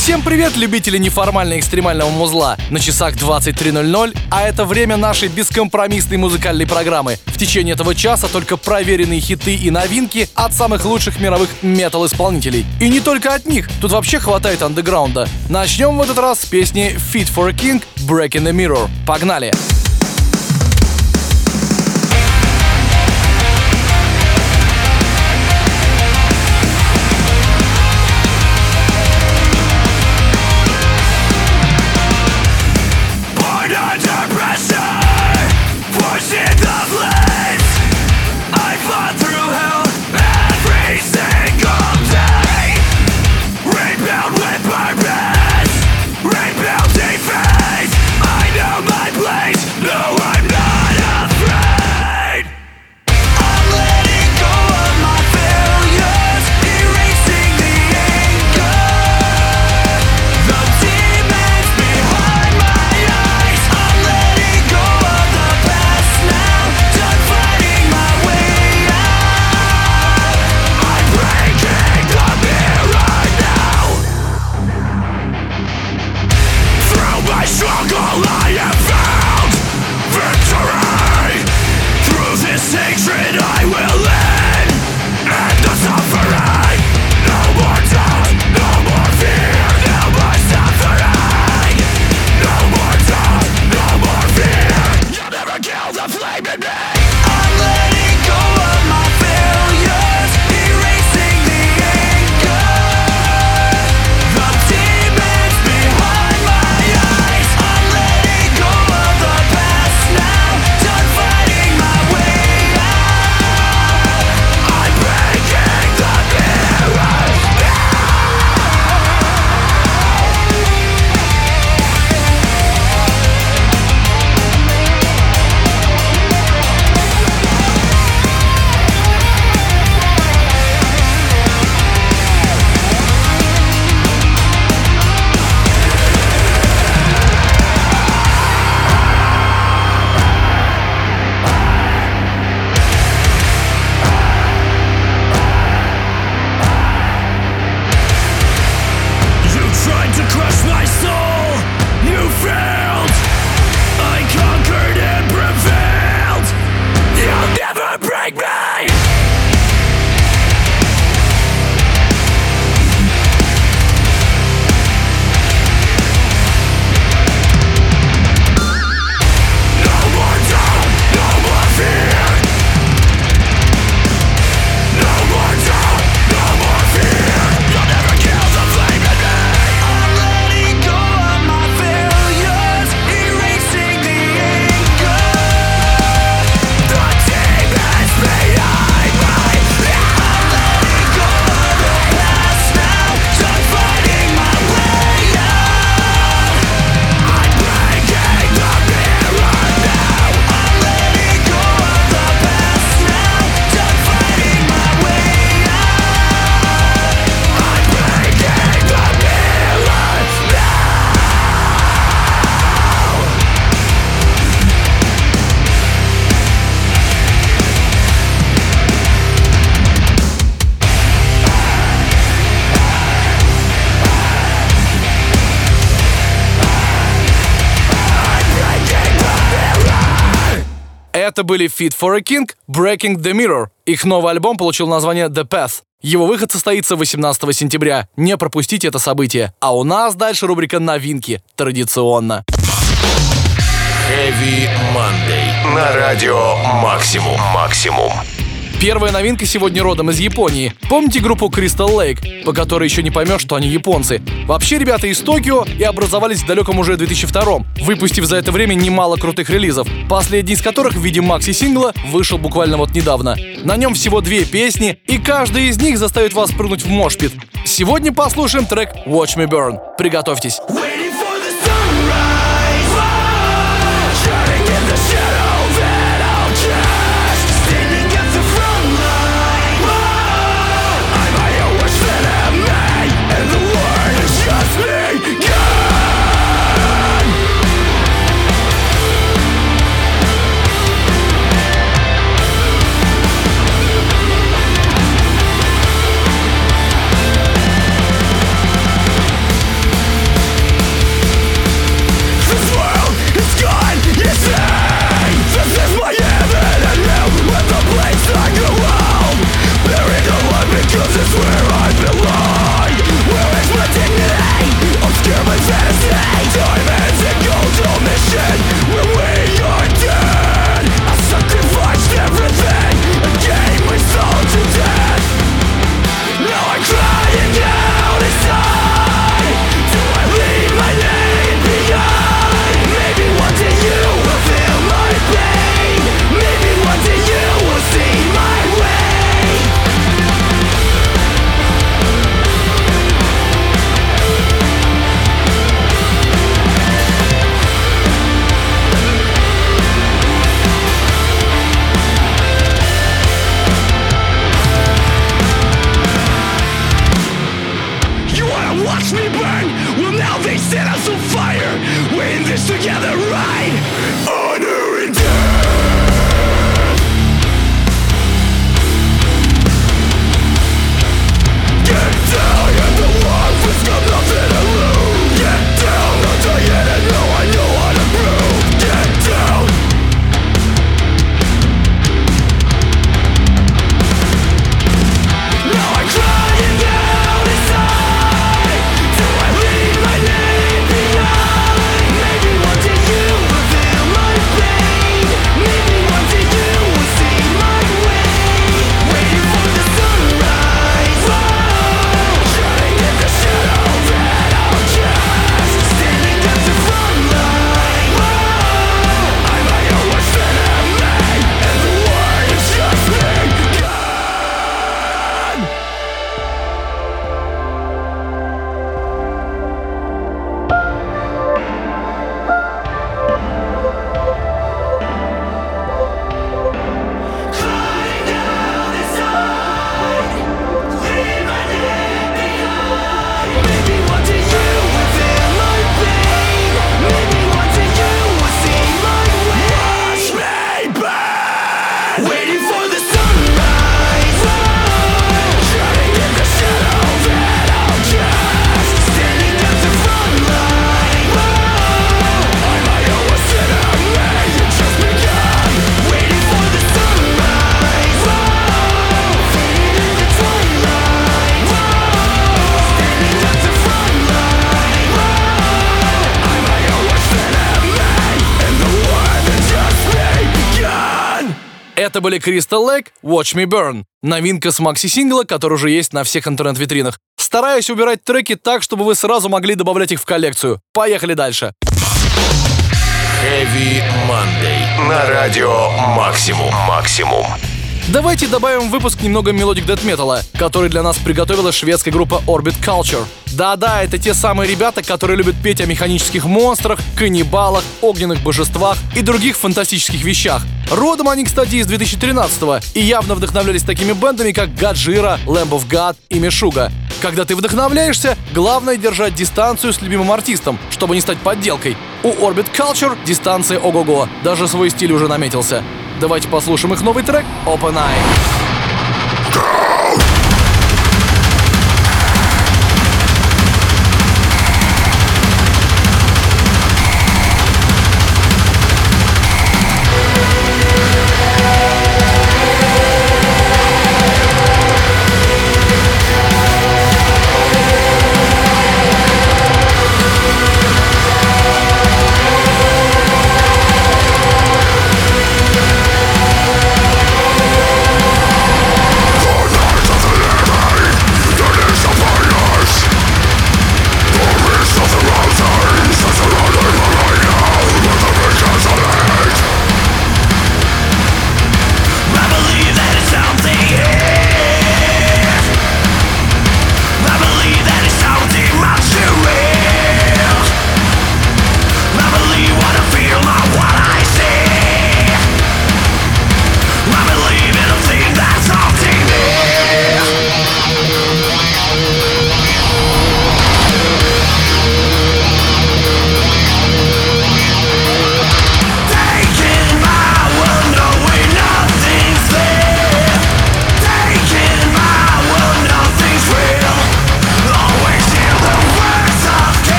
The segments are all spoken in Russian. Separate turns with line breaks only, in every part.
Всем привет, любители неформального экстремального музла! На часах 23.00, а это время нашей бескомпромиссной музыкальной программы. В течение этого часа только проверенные хиты и новинки от самых лучших мировых метал-исполнителей. И не только от них, тут вообще хватает андеграунда. Начнем в этот раз с песни Fit for a King Breaking the Mirror. Погнали! Погнали! Это были Fit for a King, Breaking the Mirror. Их новый альбом получил название The Path. Его выход состоится 18 сентября. Не пропустите это событие. А у нас дальше рубрика «Новинки» традиционно.
Heavy Monday. На радио «Максимум». «Максимум».
Первая новинка сегодня родом из Японии. Помните группу Crystal Lake, по которой еще не поймешь, что они японцы? Вообще ребята из Токио и образовались в далеком уже 2002 выпустив за это время немало крутых релизов, последний из которых в виде макси-сингла вышел буквально вот недавно. На нем всего две песни, и каждая из них заставит вас прыгнуть в мошпит. Сегодня послушаем трек Watch Me Burn. Приготовьтесь.
Это были Crystal Lake, Watch Me Burn. Новинка с макси-сингла, который уже есть на всех интернет-витринах. Стараюсь подбирать треки так, чтобы вы сразу могли добавлять их в коллекцию. Поехали дальше.
Heavy Monday. На радио Максимум. Максимум.
Давайте добавим в выпуск немного melodic дэт-металла, который для нас приготовила шведская группа Orbit Culture. Да-да, это те самые ребята, которые любят петь о механических монстрах, каннибалах, огненных божествах и других фантастических вещах. Родом они, кстати, из 2013-го и явно вдохновлялись такими бэндами, как Гаджира, Lamb of God и Мишуга. Когда ты вдохновляешься, главное держать дистанцию с любимым артистом, чтобы не стать подделкой. У Orbit Culture дистанция ого-го, даже свой стиль уже наметился. Давайте послушаем их новый трек Open Eye.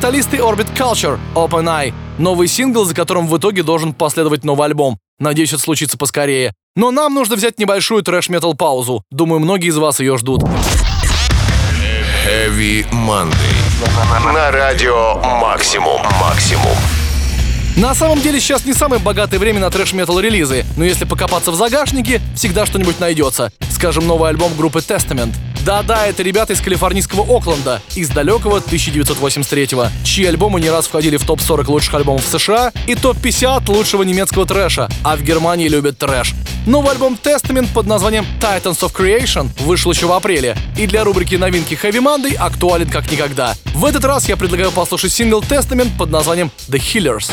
Металлисты Orbit Culture, Open Eye. Новый сингл, за которым в итоге должен последовать новый альбом. Надеюсь, это случится поскорее. Но нам нужно взять небольшую трэш-метал паузу. Думаю, многие из вас ее ждут.
Heavy Monday. На радио Максимум. Максимум.
На самом деле сейчас не самое богатое время на трэш-метал релизы, но если покопаться в загашнике, всегда что-нибудь найдется. Скажем, новый альбом группы Testament. Да-да, это ребята из калифорнийского Окленда, из далекого 1983-го, чьи альбомы не раз входили в топ-40 лучших альбомов в США и топ-50 лучшего немецкого трэша, а в Германии любят трэш. Новый альбом Testament под названием Titans of Creation вышел еще в апреле, и для рубрики новинки Heavy Monday актуален как никогда. В этот раз я предлагаю послушать сингл Testament под названием The Healers.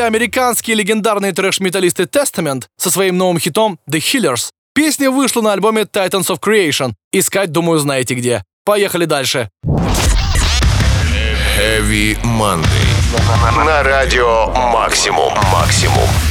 Были американские легендарные трэш-металлисты Testament со своим новым хитом The Healers. Песня вышла на альбоме Titans of Creation. Искать, думаю, знаете где. Поехали дальше.
Heavy Monday. На радио Максимум. Максимум.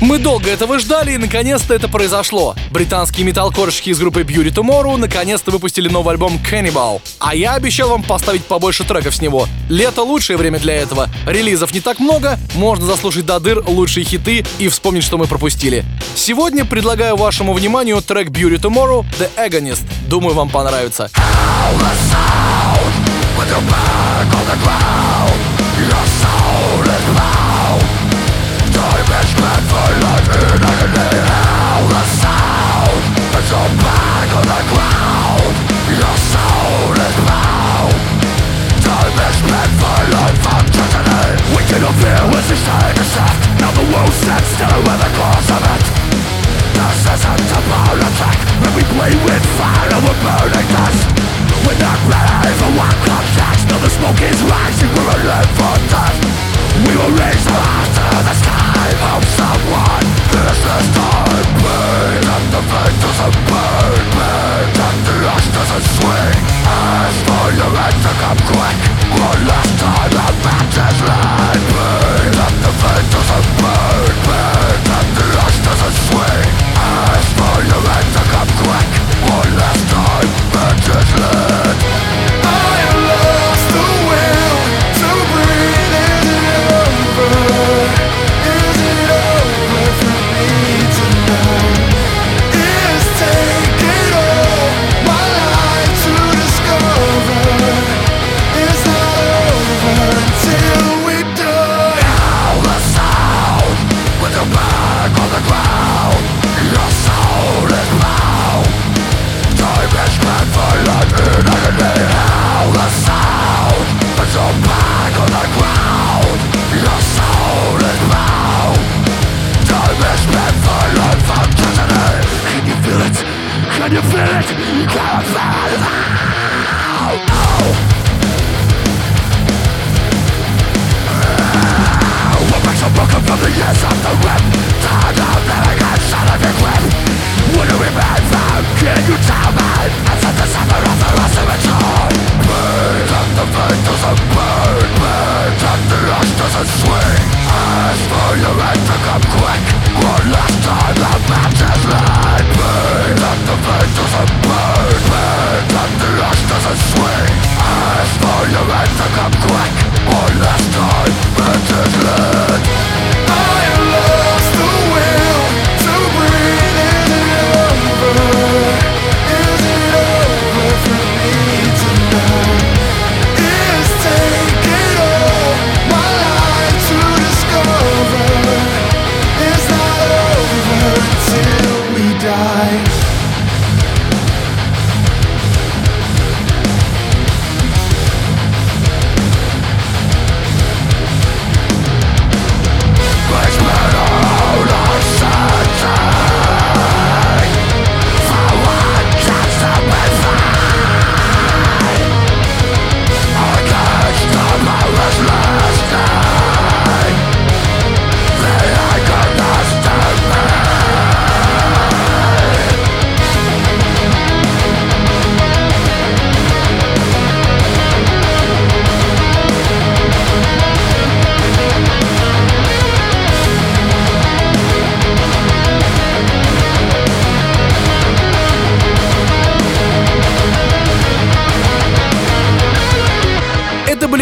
Мы долго этого ждали, и наконец-то это произошло. Британские металкорщики из группы Beauty Tomorrow наконец-то выпустили новый альбом Cannibal. А я обещал вам поставить побольше треков с него. Лето — лучшее время для этого. Релизов не так много, можно заслушать до дыр лучшие хиты и вспомнить, что мы пропустили. Сегодня предлагаю вашему вниманию трек Beauty Tomorrow The Agonist. Думаю, вам понравится. burning dust We're not ready for one contact Now the smoke is rising, we're alive for death We will raise our eyes to the sky Hope someone hears this time Pain and the fate doesn't burn Pain and the ash doesn't swing. Ask for your end to come quick One last time and that is light Pain and the fate doesn't burn Pain and the ash doesn't swing. Ask for your end to come quick One last time,
and just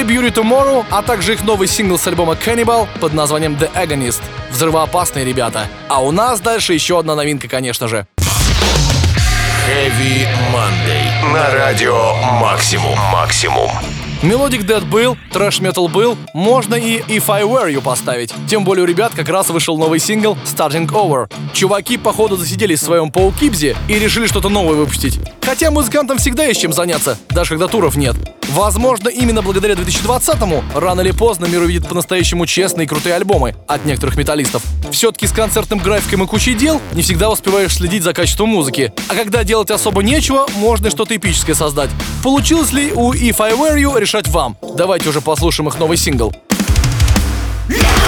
Fury Tomorrow, а также их новый сингл с альбома Cannibal под названием The Agonist. Взрывоопасные ребята. А у нас дальше еще одна новинка, конечно же.
Heavy Monday. На радио Максимум. Максимум.
Melodic death был, трэш метал был, можно и If I Were You поставить. Тем более у ребят как раз вышел новый сингл Starting Over. Чуваки, походу, засиделись в своем Покипси и решили что-то новое выпустить. Хотя музыкантам всегда есть чем заняться, даже когда туров нет. Возможно, именно благодаря 2020-му рано или поздно мир увидит по-настоящему честные и крутые альбомы от некоторых металлистов. Все-таки с концертным графиком и кучей дел не всегда успеваешь следить за качеством музыки. А когда делать особо нечего, можно что-то эпическое создать. Получилось ли у If I Were You решать вам. Давайте уже послушаем их новый сингл.
Yeah!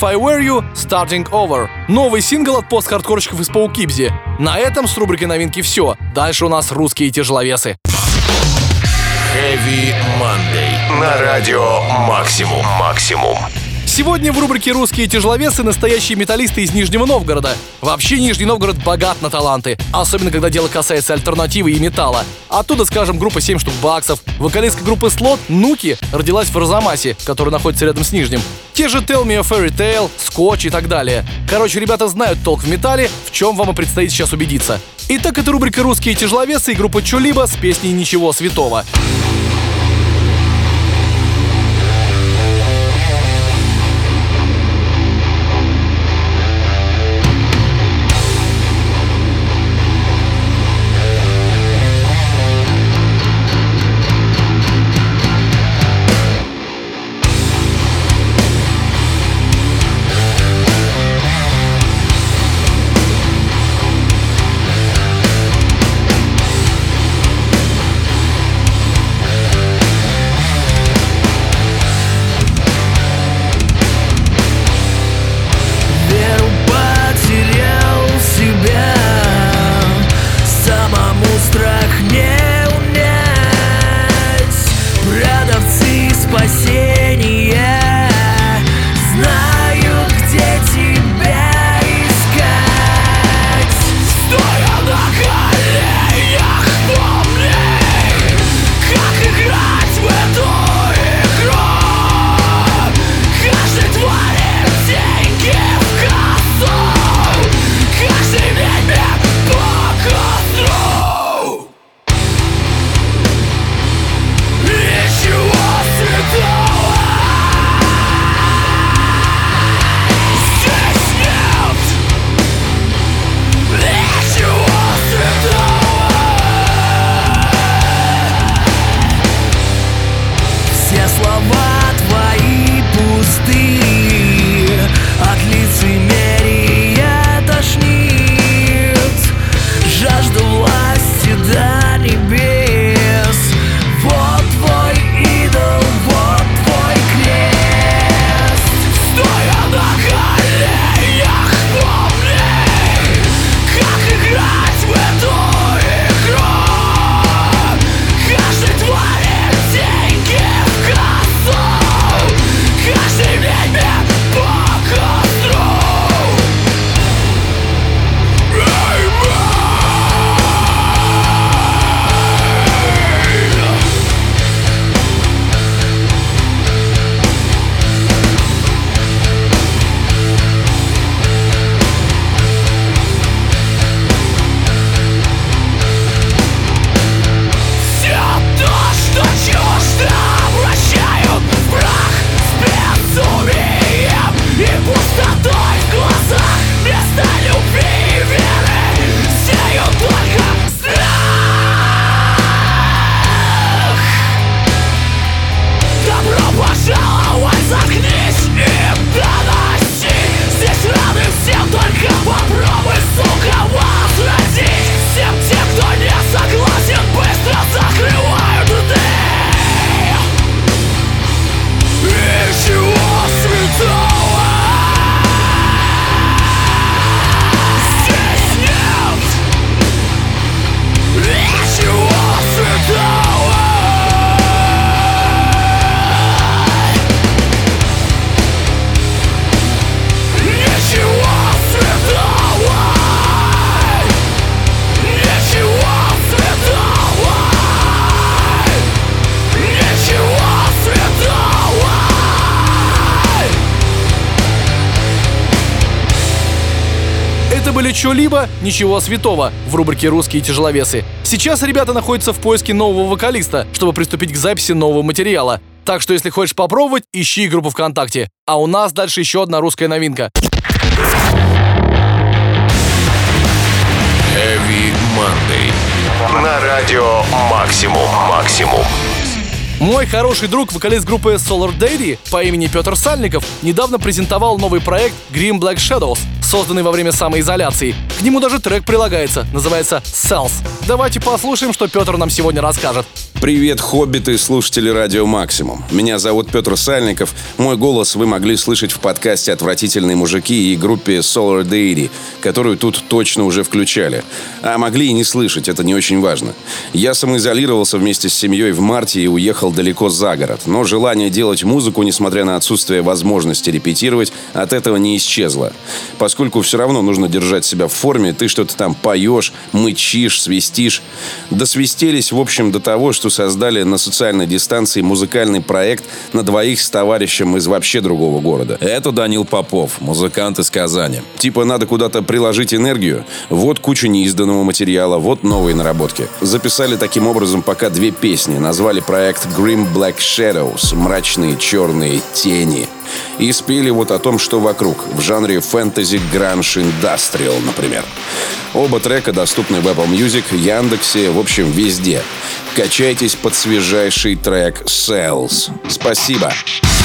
If I Were You Starting Over. Новый сингл от пост-хардкорщиков из Паукибзи. На этом с рубрикой новинки все. Дальше у нас русские тяжеловесы.
Heavy Monday. На радио Максимум. Максимум.
Сегодня в рубрике «Русские тяжеловесы» настоящие металлисты из Нижнего Новгорода. Вообще Нижний Новгород богат на таланты, особенно когда дело касается альтернативы и металла. Оттуда, скажем, группа 7 штук баксов. Вокалистка группы Слот, Нуки, родилась в Розамасе, который находится рядом с Нижним. Те же Tell Me a Fairy Tale, Скотч и так далее. Короче, ребята знают толк в металле, в чем вам и предстоит сейчас убедиться. Итак, это рубрика «Русские тяжеловесы» и группа Чулиба с песней «Ничего святого».
Веру
Были что-либо, ничего святого в рубрике «Русские тяжеловесы». Сейчас ребята находятся в поиске нового вокалиста, чтобы приступить к записи нового материала. Так что, если хочешь попробовать, ищи группу ВКонтакте. А у нас дальше еще одна русская новинка.
Heavy Monday. На радио Максимум. Максимум.
Мой хороший друг, вокалист группы Solar Daddy по имени Петр Сальников, недавно презентовал новый проект Grim Black Shadows, созданный во время самоизоляции. К нему даже трек прилагается, называется Cells. Давайте послушаем, что Петр нам сегодня расскажет.
Привет, хоббиты и слушатели Радио Максимум. Меня зовут Петр Сальников. Мой голос вы могли слышать в подкасте «Отвратительные мужики» и группе Solar Deity, которую тут точно уже включали. А могли и не слышать, это не очень важно. Я самоизолировался вместе с семьей в марте и уехал далеко за город. Но желание делать музыку, несмотря на отсутствие возможности репетировать, от этого не исчезло. Поскольку все равно нужно держать себя в форме, ты что-то там поешь, мычишь, свистишь. Досвистелись, в общем, до того, что создали на социальной дистанции музыкальный проект на двоих с товарищем из вообще другого города. Это Данил Попов, музыкант из Казани. Типа надо куда-то приложить энергию. Вот куча неизданного материала, вот новые наработки. Записали таким образом пока две песни. Назвали проект Grim Black Shadows – мрачные черные тени. И спели вот о том, что вокруг, в жанре фэнтези, гранж, индастриал, например. Оба трека доступны в Apple Music, Яндексе, в общем, везде. Качайтесь под свежайший трек Cells. Спасибо.
Here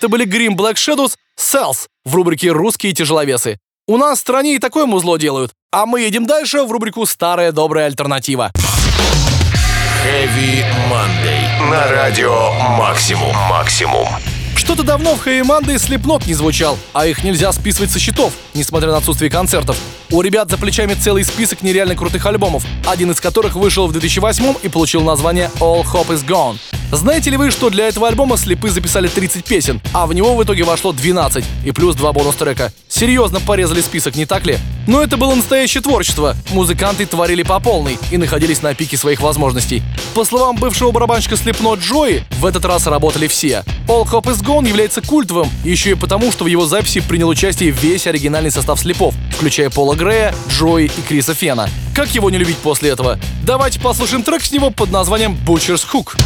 Это были Grim Black Shadows Cells в рубрике «Русские тяжеловесы». У нас в стране и такое музло делают. А мы едем дальше в рубрику «Старая добрая альтернатива».
Heavy Monday. На радио Максимум. Максимум.
Что-то давно в Хэви Мандай Слепнот не звучал, а их нельзя списывать со счетов, несмотря на отсутствие концертов. У ребят за плечами целый список нереально крутых альбомов, один из которых вышел в 2008 и получил название All Hope Is Gone. Знаете ли вы, что для этого альбома слепы записали 30 песен, а в него в итоге вошло 12 и плюс два бонус-трека? Серьезно порезали список, не так ли? Но это было настоящее творчество. Музыканты творили по полной и находились на пике своих возможностей. По словам бывшего барабанщика Слепнот Джои, в этот раз работали все. All Hope Is Gone является культовым, еще и потому, что в его записи принял участие весь оригинальный состав слепов, включая Пола Грея, Джои и Криса Фена. Как его не любить после этого? Давайте послушаем трек с него под названием Butcher's Hook.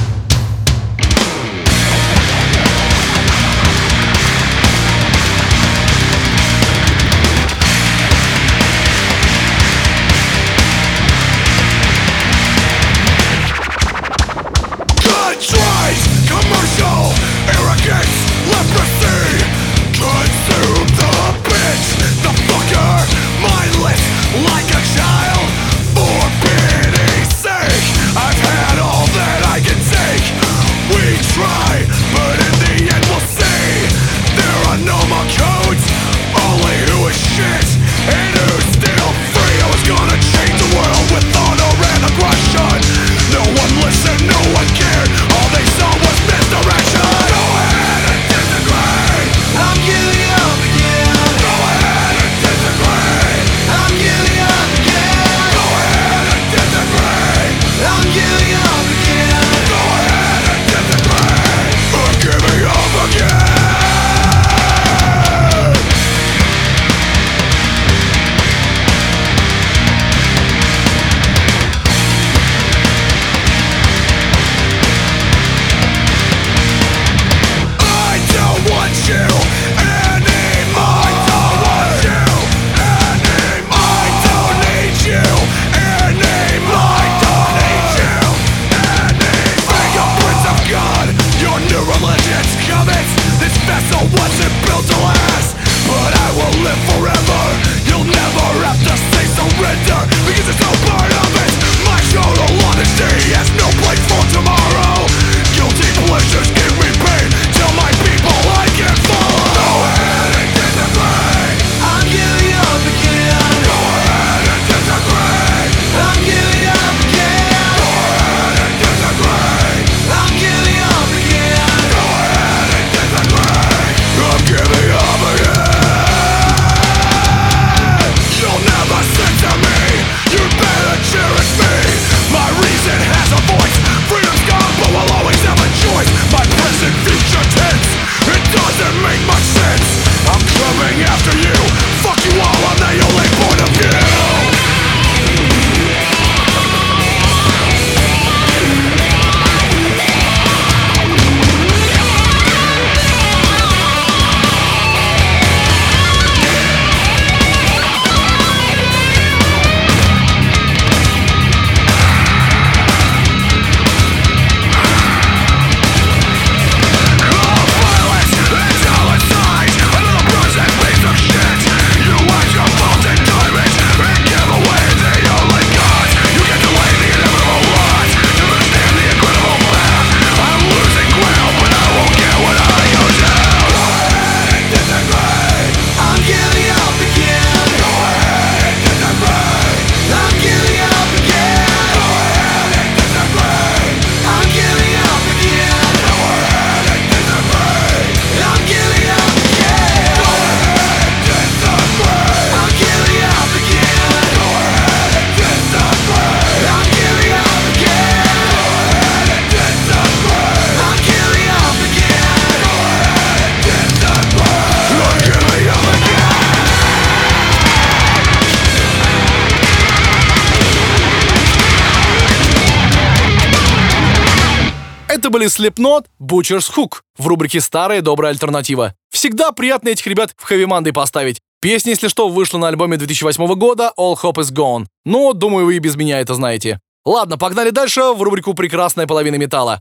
Это были Slipknot, Butcher's Hook в рубрике «Старая добрая альтернатива». Всегда приятно этих ребят в хэви манды поставить. Песня, если что, вышла на альбоме 2008 года All Hope Is Gone. Но, думаю, вы и без меня это знаете. Ладно, погнали дальше в рубрику «Прекрасная половина металла».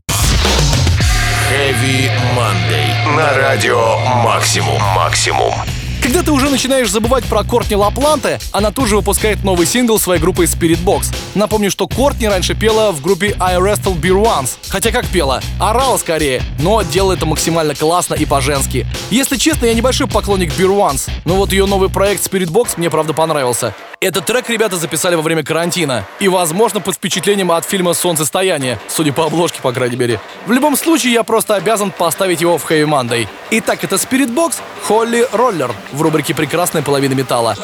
Heavy Monday. На радио Максимум. Максимум.
Когда ты уже начинаешь забывать про Кортни Лапланте, она тут же выпускает новый сингл своей группы Spirit Box. Напомню, что Кортни раньше пела в группе I Wrestled Beer Once. Хотя как пела? Орала скорее, но делала это максимально классно и по-женски. Если честно, я небольшой поклонник Beer Once, но вот ее новый проект Spirit Box мне правда понравился. Этот трек ребята записали во время карантина. И, возможно, под впечатлением от фильма «Солнцестояние», судя по обложке, по крайней мере. В любом случае, я просто обязан поставить его в Heavy Monday. Итак, это Spirit Box Холли Роллер в рубрике «Прекрасная половина металла».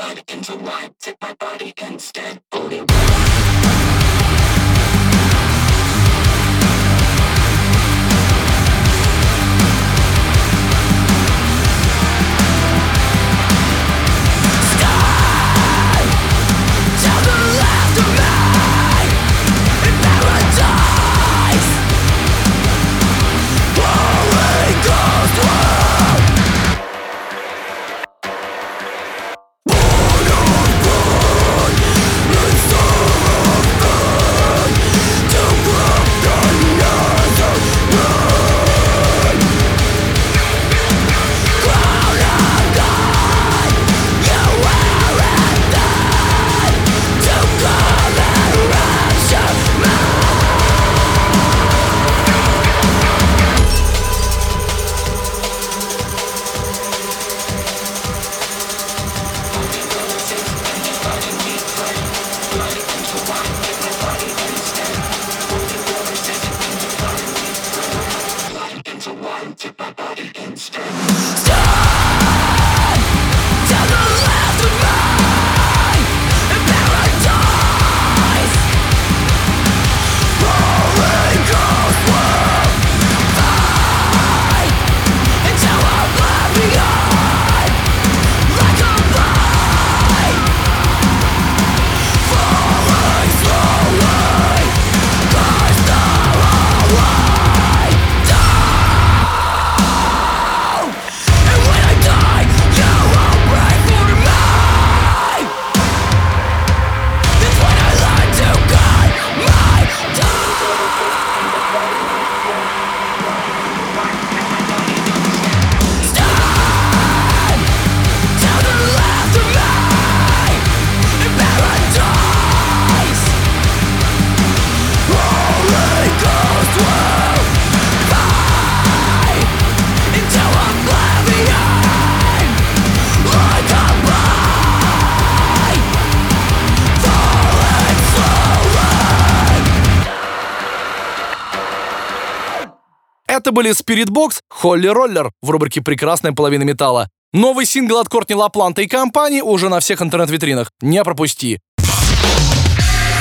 Это были Spirit Box, Холли Роллер в рубрике «Прекрасная половина металла». Новый сингл от Кортни Лапланта и компании уже на всех интернет-витринах. Не пропусти.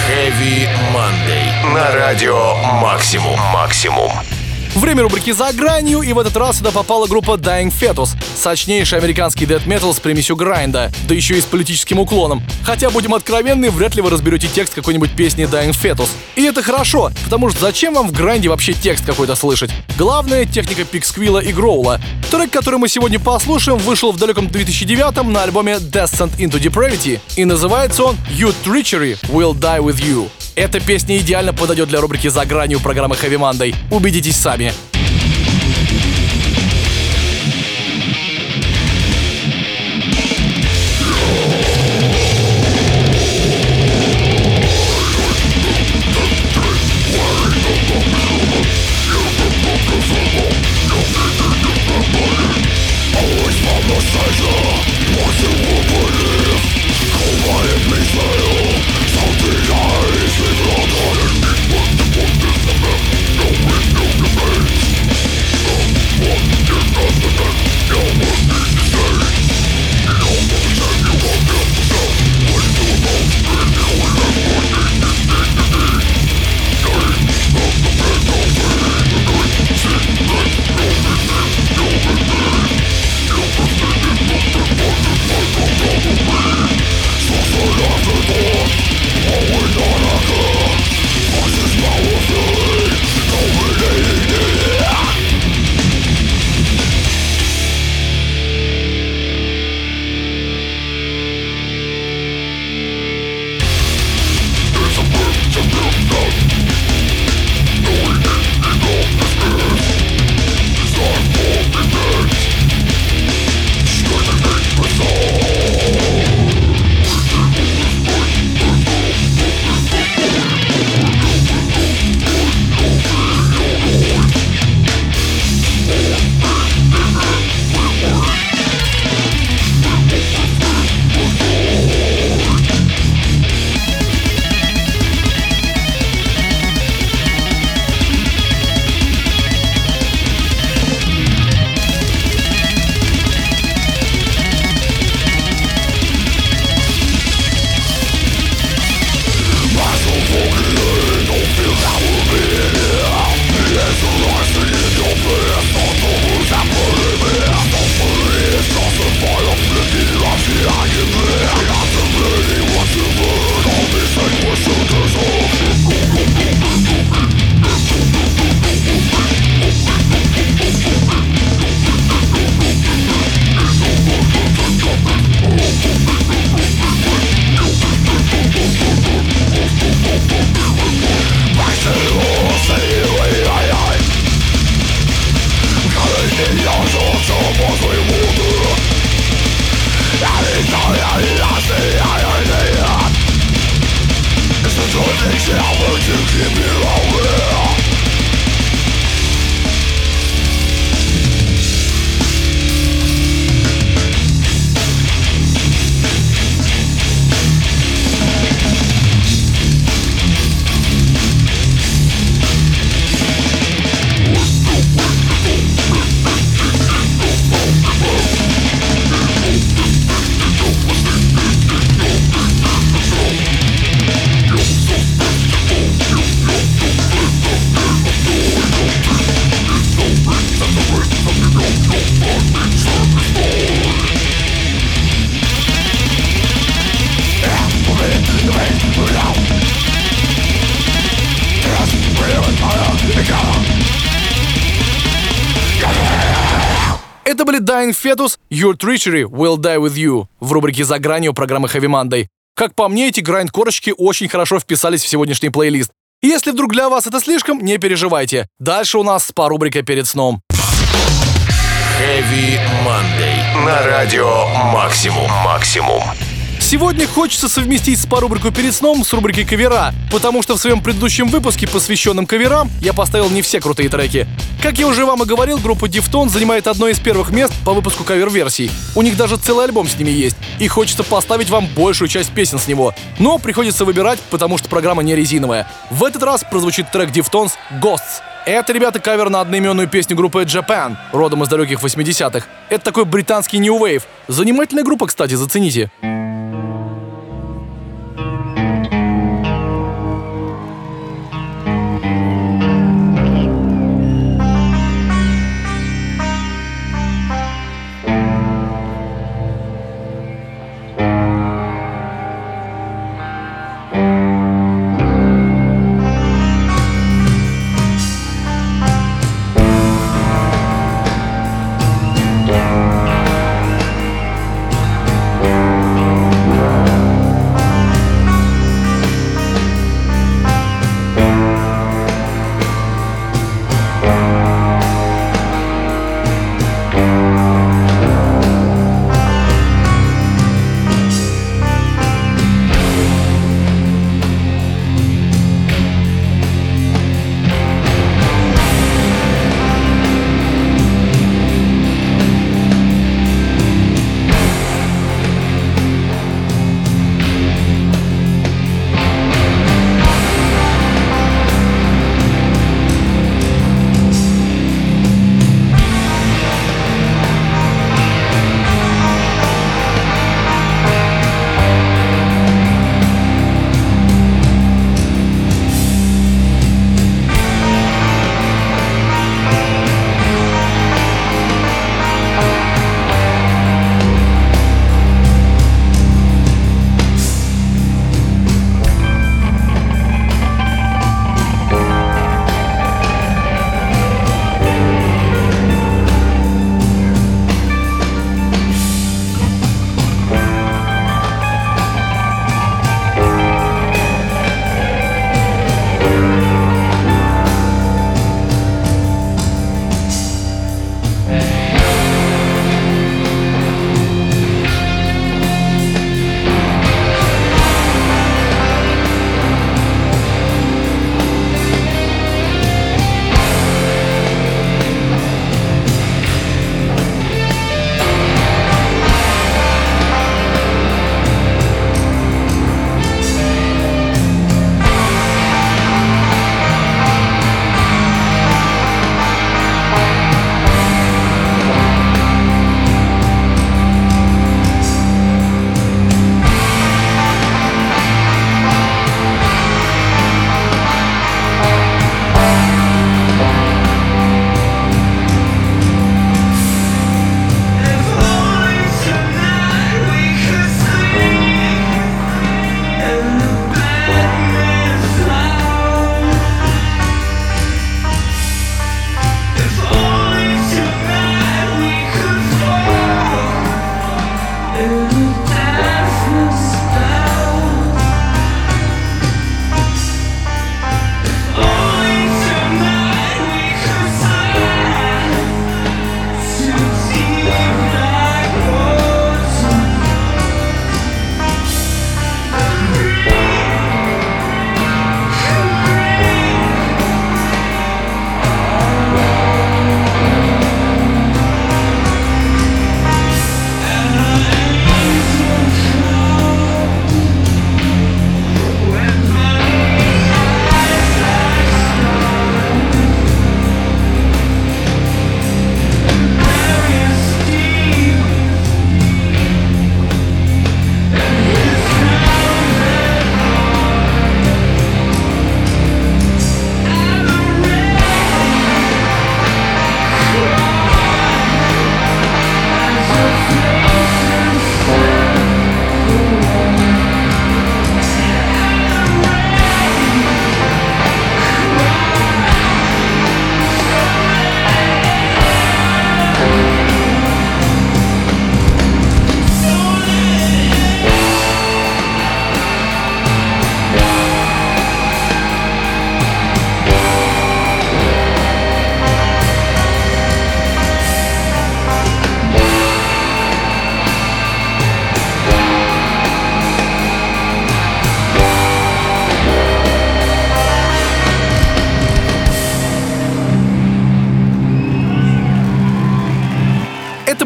Heavy Monday. На радио Максимум. Максимум.
Время рубрики «За гранью» и в этот раз сюда попала группа Dying Fetus. Сочнейший американский дэт метал с примесью грайнда, да еще и с политическим уклоном. Хотя, будем откровенны, вряд ли вы разберете текст какой-нибудь песни Dying Fetus. И это хорошо, потому что зачем вам в грайнде вообще текст какой-то слышать? Главное — техника пиксквилла и гроула. Трек, который мы сегодня послушаем, вышел в далеком 2009 на альбоме Descent into Depravity, и называется он You Treachery Will Die With You. Эта песня идеально подойдет для рубрики «За гранью» программы Heavy Monday. Убедитесь сами. Treachery Will Die With You в рубрике «За гранью» программы Heavy Monday. Как по мне, эти грайнд-корочки очень хорошо вписались в сегодняшний плейлист. Если вдруг для вас это слишком, не переживайте. Дальше у нас спа-рубрика перед сном.
Heavy Monday. На радио Максимум. Максимум.
Сегодня хочется совместить спа-рубрику перед сном с рубрикой кавера, потому что в своем предыдущем выпуске, посвященном каверам, я поставил не все крутые треки. Как я уже вам и говорил, группа Deftones занимает одно из первых мест по выпуску кавер-версий. У них даже целый альбом с ними есть, и хочется поставить вам большую часть песен с него. Но приходится выбирать, потому что программа не резиновая. В этот раз прозвучит трек Deftones «Ghosts». Это, ребята, кавер на одноименную песню группы Japan, родом из далеких 80-х. Это такой британский New Wave. Занимательная группа, кстати, зацените.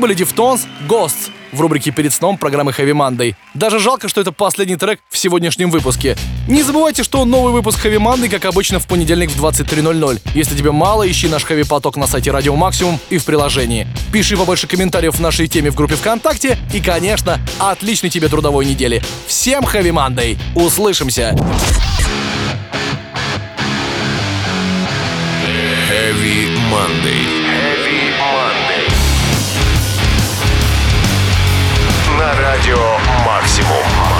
Были Deftones Ghosts в рубрике «Перед сном» программы Heavy Monday. Даже жалко, что это последний трек в сегодняшнем выпуске. Не забывайте, что новый выпуск Heavy Monday, как обычно, в понедельник в 23.00. Если тебе мало, ищи наш Heavy поток на сайте Радио Максимум и в приложении. Пиши побольше комментариев в нашей теме в группе ВКонтакте. И, конечно, отличной тебе трудовой недели. Всем Heavy Monday! Услышимся!
Heavy Monday. на радио «Максимум».